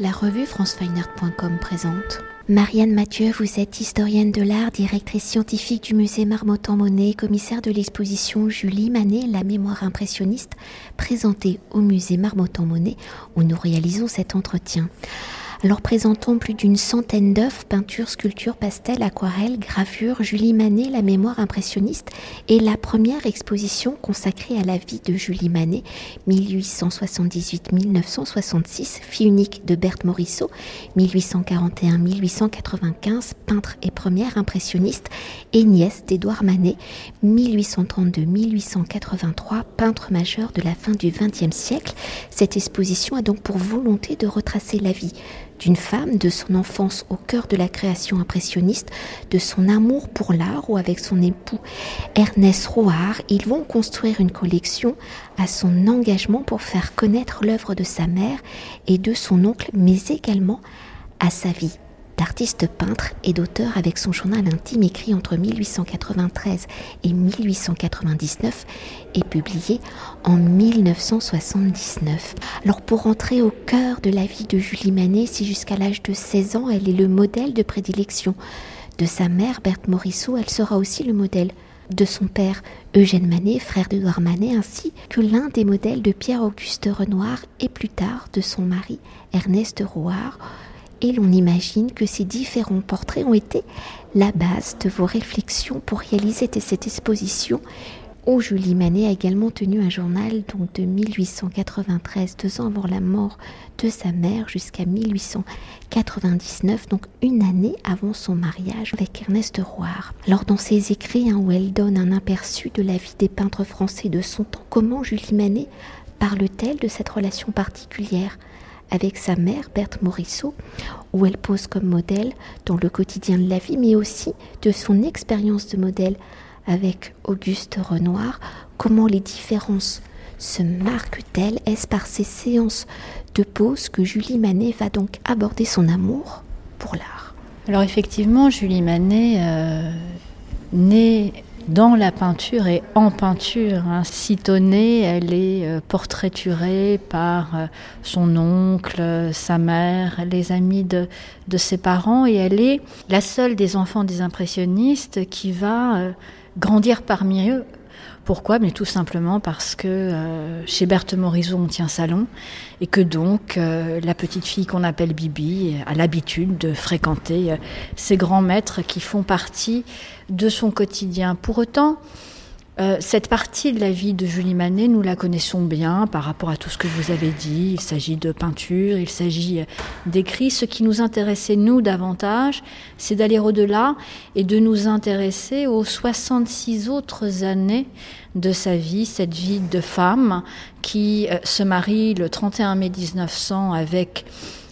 La revue francefineart.com présente. Marianne Mathieu, vous êtes historienne de l'art, directrice scientifique du musée Marmottan-Monet, commissaire de l'exposition Julie Manet, la mémoire impressionniste, présentée au musée Marmottan-Monet où nous réalisons cet entretien alors présentant plus d'une centaine d'œuvres, peintures, sculptures, pastels, aquarelles, gravures, Julie Manet, la mémoire impressionniste, et la première exposition consacrée à la vie de Julie Manet, 1878-1966, fille unique de Berthe Morisot, 1841-1895, peintre et première impressionniste, et nièce d'Édouard Manet, 1832-1883, peintre majeur de la fin du XXe siècle. Cette exposition a donc pour volonté de retracer la vie d'une femme, de son enfance au cœur de la création impressionniste, de son amour pour l'art, où avec son époux Ernest Roard, ils vont construire une collection à son engagement pour faire connaître l'œuvre de sa mère et de son oncle, mais également à sa vie d'artiste peintre et d'auteur avec son journal intime écrit entre 1893 et 1899 et publié en 1979. Alors pour entrer au cœur de la vie de Julie Manet, si jusqu'à l'âge de 16 ans elle est le modèle de prédilection de sa mère Berthe Morisot, elle sera aussi le modèle de son père Eugène Manet, frère d'Edouard Manet, ainsi que l'un des modèles de Pierre-Auguste Renoir et plus tard de son mari Ernest Rouard, et l'on imagine que ces différents portraits ont été la base de vos réflexions pour réaliser cette exposition où Julie Manet a également tenu un journal donc de 1893, deux ans avant la mort de sa mère, jusqu'à 1899, donc une année avant son mariage avec Ernest Roire. Alors dans ses écrits, hein, où elle donne un aperçu de la vie des peintres français de son temps, comment Julie Manet parle-t-elle de cette relation particulière avec sa mère, Berthe Morisot, où elle pose comme modèle dans le quotidien de la vie, mais aussi de son expérience de modèle avec Auguste Renoir, comment les différences se marquent-elles? Est-ce par ces séances de pause que Julie Manet va donc aborder son amour pour l'art? Alors effectivement, Julie Manet euh, naît dans la peinture et en peinture. Hein. Elle est euh, portraiturée par euh, son oncle, sa mère, les amis de, ses parents, et elle est la seule des enfants des impressionnistes qui va euh, grandir parmi eux pourquoi? Mais tout simplement parce que euh, chez Berthe Morisot, on tient salon et que donc euh, la petite fille qu'on appelle Bibi a l'habitude de fréquenter euh, ces grands maîtres qui font partie de son quotidien. Pour autant, euh, cette partie de la vie de Julie Manet, nous la connaissons bien par rapport à tout ce que vous avez dit. Il s'agit de peinture, il s'agit d'écrit. Ce qui nous intéressait, nous, davantage, c'est d'aller au-delà et de nous intéresser aux 66 autres années de sa vie, cette vie de femme qui euh, se marie le 31 mai 1900 avec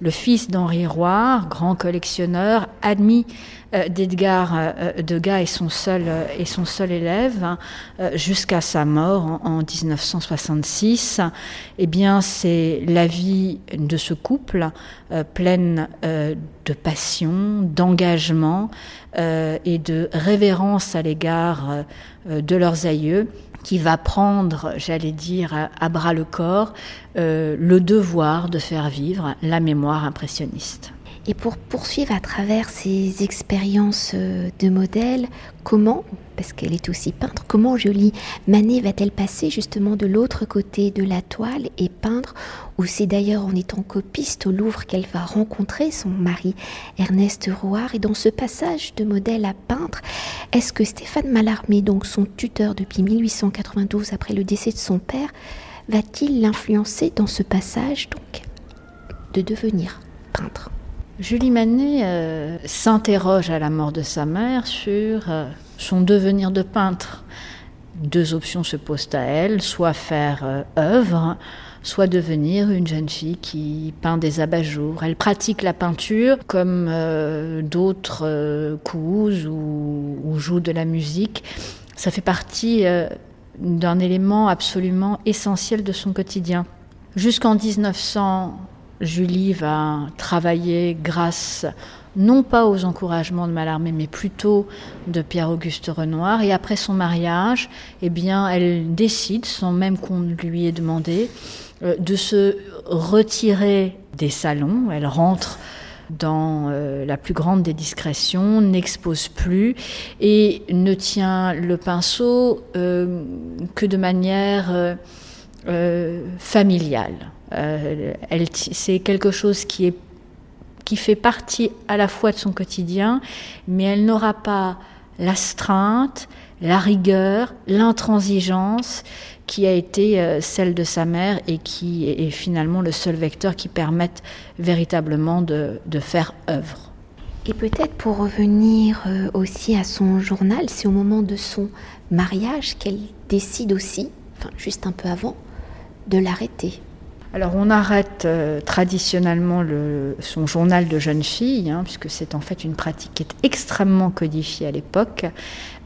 le fils d'Henri Roy, grand collectionneur, admis euh, d'Edgar euh, Degas et son seul, et son seul élève hein, euh, jusqu'à sa mort en, 1966. Eh bien, c'est la vie de ce couple pleine de passion, d'engagement et de révérence à l'égard de leurs aïeux qui va prendre, j'allais dire, à bras le corps le devoir de faire vivre la mémoire impressionniste. Et pour poursuivre à travers ces expériences euh, de modèle, comment, parce qu'elle est aussi peintre, comment Julie Manet va-t-elle passer justement de l'autre côté de la toile et peindre, ou c'est d'ailleurs en étant copiste au Louvre qu'elle va rencontrer son mari Ernest Rouard, et dans ce passage de modèle à peintre, est-ce que Stéphane Mallarmé, donc son tuteur depuis 1892 après le décès de son père, va-t-il l'influencer dans ce passage donc de devenir peintre? Julie Manet euh, s'interroge à la mort de sa mère sur euh, son devenir de peintre. Deux options se posent à elle, soit faire euh, œuvre, soit devenir une jeune fille qui peint des abat-jours. Elle pratique la peinture comme d'autres cousent ou, ou, jouent de la musique. Ça fait partie d'un élément absolument essentiel de son quotidien. Jusqu'en 1900, Julie va travailler grâce non pas aux encouragements de Mallarmé, mais plutôt de Pierre-Auguste Renoir. Et après son mariage, eh bien, elle décide, sans même qu'on lui ait demandé, euh, de se retirer des salons. Elle rentre dans euh, la plus grande des discrétions, n'expose plus et ne tient le pinceau euh, que de manière euh, c'est quelque chose qui fait partie à la fois de son quotidien, mais elle n'aura pas l'astreinte, la rigueur, l'intransigeance qui a été euh, celle de sa mère et qui est finalement le seul vecteur qui permette véritablement de, faire œuvre. Et peut-être pour revenir euh, aussi à son journal, c'est au moment de son mariage qu'elle décide aussi, enfin juste un peu avant, de l'arrêter. Alors on arrête euh, traditionnellement son journal de jeune fille, hein, puisque c'est en fait une pratique qui est extrêmement codifiée à l'époque,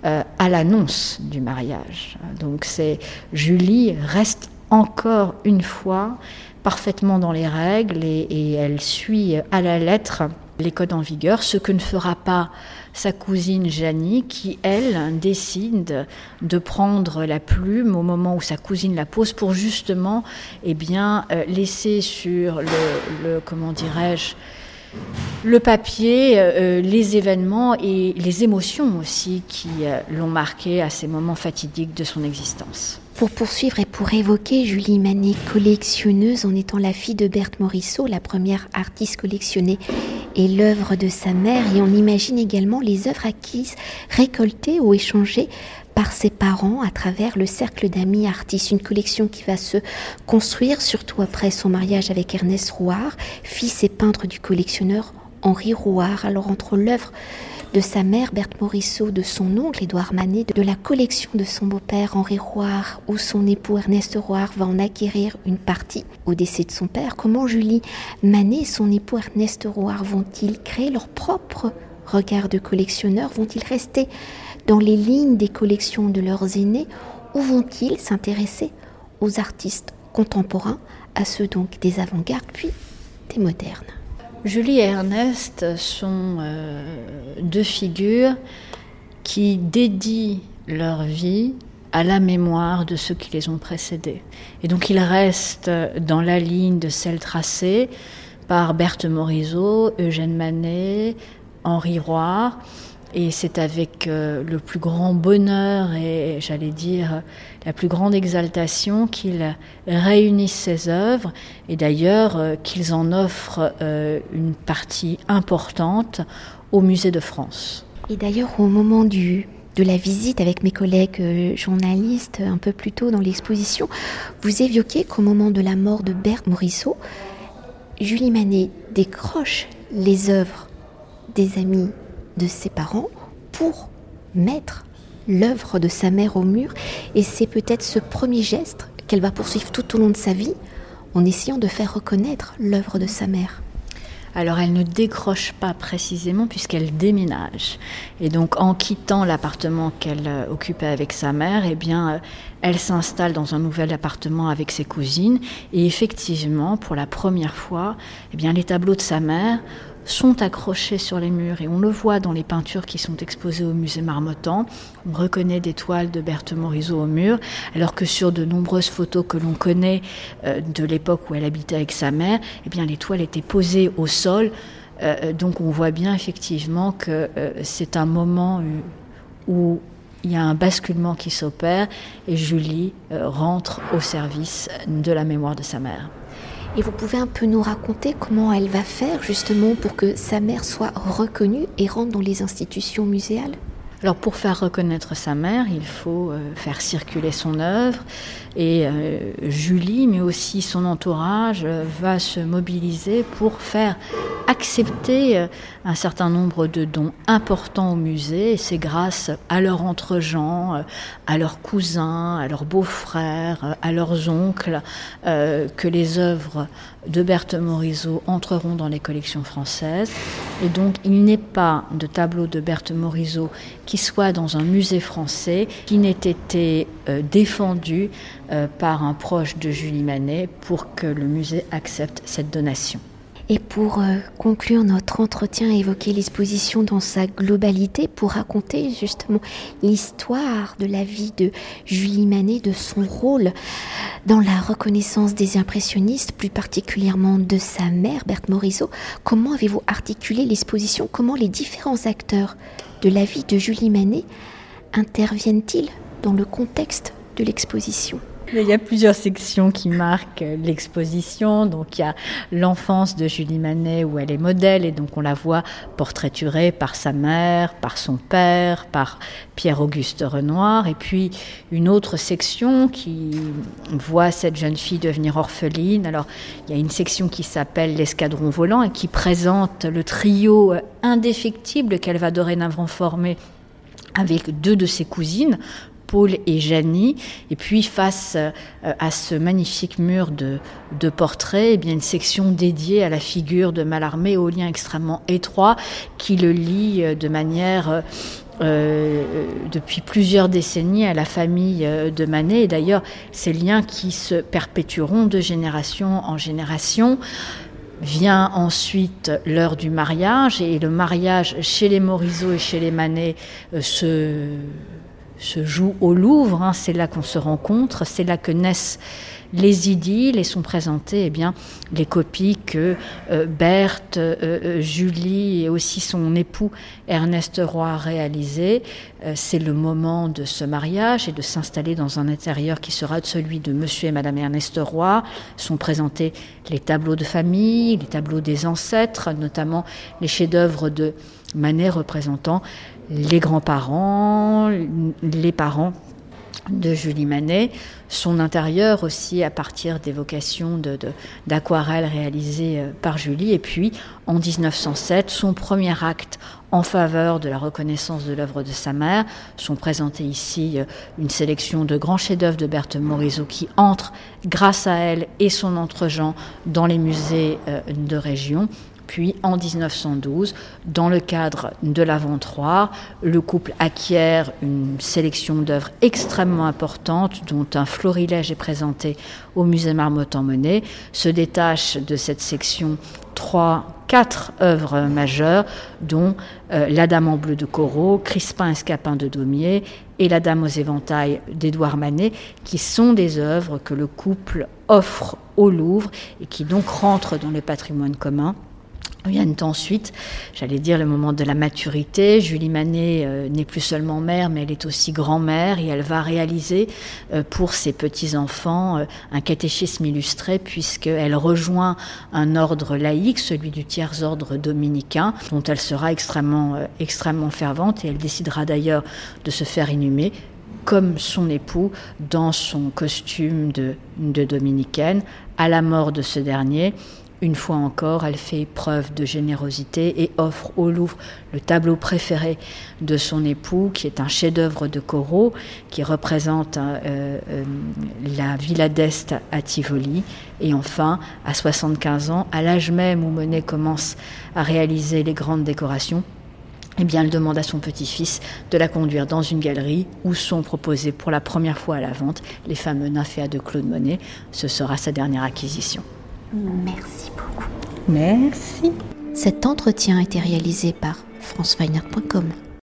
euh, à l'annonce du mariage. Donc c'est Julie reste encore une fois parfaitement dans les règles et elle suit à la lettre les codes en vigueur, ce que ne fera pas sa cousine Janie, qui, elle, décide de prendre la plume au moment où sa cousine la pose pour justement eh bien, euh, laisser sur le, comment dirais-je, le papier, euh, les événements et les émotions aussi qui euh, l'ont marqué à ces moments fatidiques de son existence. Pour poursuivre et pour évoquer Julie Manet, collectionneuse en étant la fille de Berthe Morisseau, la première artiste collectionnée, et l'œuvre de sa mère, et on imagine également les œuvres acquises, récoltées ou échangées par ses parents à travers le cercle d'amis artistes, une collection qui va se construire surtout après son mariage avec Ernest Rouard, fils et peintre du collectionneur Henri Rouard. Alors entre l'œuvre de sa mère Berthe Morisseau, de son oncle Édouard Manet, de la collection de son beau-père Henri Roire, où son époux Ernest Roire va en acquérir une partie au décès de son père. Comment Julie Manet et son époux Ernest Roire vont-ils créer leur propre regard de collectionneur? Vont-ils rester dans les lignes des collections de leurs aînés ou vont-ils s'intéresser aux artistes contemporains, à ceux donc des avant-gardes puis des modernes? Julie et Ernest sont euh, deux figures qui dédient leur vie à la mémoire de ceux qui les ont précédés. Et donc ils restent dans la ligne de celle tracée par Berthe Morisot, Eugène Manet, Henri Roy, et c'est avec euh, le plus grand bonheur et, j'allais dire, la plus grande exaltation qu'ils réunissent ces œuvres et d'ailleurs euh, qu'ils en offrent euh, une partie importante au Musée de France. Et d'ailleurs, au moment du, de la visite avec mes collègues journalistes un peu plus tôt dans l'exposition, vous évoquiez qu'au moment de la mort de Berthe Morisseau, Julie Manet décroche les œuvres des amis de ses parents pour mettre l'œuvre de sa mère au mur. Et c'est peut-être ce premier geste qu'elle va poursuivre tout au long de sa vie en essayant de faire reconnaître l'œuvre de sa mère. Alors elle ne décroche pas précisément puisqu'elle déménage. Et donc en quittant l'appartement qu'elle euh, occupait avec sa mère, eh bien euh, elle s'installe dans un nouvel appartement avec ses cousines et effectivement pour la première fois, eh bien les tableaux de sa mère sont accrochés sur les murs et on le voit dans les peintures qui sont exposées au musée Marmottan. On reconnaît des toiles de Berthe Morisot au mur, alors que sur de nombreuses photos que l'on connaît euh, de l'époque où elle habitait avec sa mère, eh bien les toiles étaient posées au sol. Euh, donc on voit bien effectivement que euh, c'est un moment où il y a un basculement qui s'opère et Julie rentre au service de la mémoire de sa mère. Et vous pouvez un peu nous raconter comment elle va faire justement pour que sa mère soit reconnue et rentre dans les institutions muséales? Alors pour faire reconnaître sa mère, il faut euh, faire circuler son œuvre et euh, Julie, mais aussi son entourage, euh, va se mobiliser pour faire accepter un certain nombre de dons importants au musée. C'est grâce à leurs entre-gens, à leurs cousins, à leurs beaux-frères, à leurs oncles, que les œuvres de Berthe Morisot entreront dans les collections françaises. Et donc, il n'est pas de tableau de Berthe Morisot qui soit dans un musée français qui n'ait été euh, défendu euh, par un proche de Julie Manet pour que le musée accepte cette donation. Et pour euh, conclure notre entretien, évoquer l'exposition dans sa globalité pour raconter justement l'histoire de la vie de Julie Manet, de son rôle dans la reconnaissance des impressionnistes, plus particulièrement de sa mère, Berthe Morisot. Comment avez-vous articulé l'exposition? Comment les différents acteurs de la vie de Julie Manet interviennent-ils dans le contexte de l'exposition? Il y a plusieurs sections qui marquent l'exposition. Donc il y a l'enfance de Julie Manet où elle est modèle et donc on la voit portraiturée par sa mère, par son père, par Pierre-Auguste Renoir. Et puis une autre section qui voit cette jeune fille devenir orpheline. Alors il y a une section qui s'appelle l'escadron volant et qui présente le trio indéfectible qu'elle va dorénavant former avec deux de ses cousines, Paul et Janie. Et puis face euh, à ce magnifique mur de, de portraits, eh bien une section dédiée à la figure de Mallarmé, au lien extrêmement étroit qui le lie euh, de manière... Euh, depuis plusieurs décennies à la famille de Manet. Et d'ailleurs, ces liens qui se perpétueront de génération en génération. Vient ensuite l'heure du mariage et le mariage chez les Morisot et chez les Manet se se joue au Louvre. Hein. c'est là qu'on se rencontre, c'est là que naissent les idylles et sont présentées eh bien, les copies que euh, Berthe, euh, euh, Julie et aussi son époux Ernest Roy a réalisées. c'est le moment de ce mariage et de s'installer dans un intérieur qui sera celui de monsieur et madame Ernest Roy. Sont présentés les tableaux de famille, les tableaux des ancêtres, notamment les chefs-d'œuvre de Manet représentant les grands-parents, les parents de Julie Manet, son intérieur aussi à partir d'évocations d'aquarelles réalisées euh, par Julie, et puis en 1907, son premier acte en faveur de la reconnaissance de l'œuvre de sa mère. Sont présentés ici euh, une sélection de grands chefs-d'œuvre de Berthe Morisot qui entrent, grâce à elle et son entre-gens, dans les musées euh, de région. Puis en 1912, dans le cadre de l'Aventroir, le couple acquiert une sélection d'œuvres extrêmement importantes dont un florilège est présenté au musée Marmottan Monet, se détache de cette section trois, quatre œuvres majeures, dont euh, La Dame en bleu de Corot, Crispin Escapin de Daumier et La Dame aux éventails d'Édouard Manet, qui sont des œuvres que le couple offre au Louvre et qui donc rentrent dans le patrimoine commun. Viennent ensuite, j'allais dire, le moment de la maturité. Julie Manet euh, n'est plus seulement mère, mais elle est aussi grand-mère et elle va réaliser euh, pour ses petits-enfants euh, un catéchisme illustré puisqu'elle rejoint un ordre laïque, celui du tiers-ordre dominicain, dont elle sera extrêmement, extrêmement fervente et elle décidera d'ailleurs de se faire inhumer comme son époux dans son costume de, de dominicaine à la mort de ce dernier. Une fois encore, elle fait preuve de générosité et offre au Louvre le tableau préféré de son époux, qui est un chef-d'œuvre de Corot, qui représente euh, euh, la Villa d'Est à Tivoli. Et enfin, à 75 ans, à l'âge même où Monet commence à réaliser les grandes décorations, eh bien, elle demande à son petit-fils de la conduire dans une galerie où sont proposés pour la première fois à la vente les fameux nymphéas de Claude Monet. Ce sera sa dernière acquisition. Merci beaucoup. Merci. Cet entretien a été réalisé par franceweiner.com.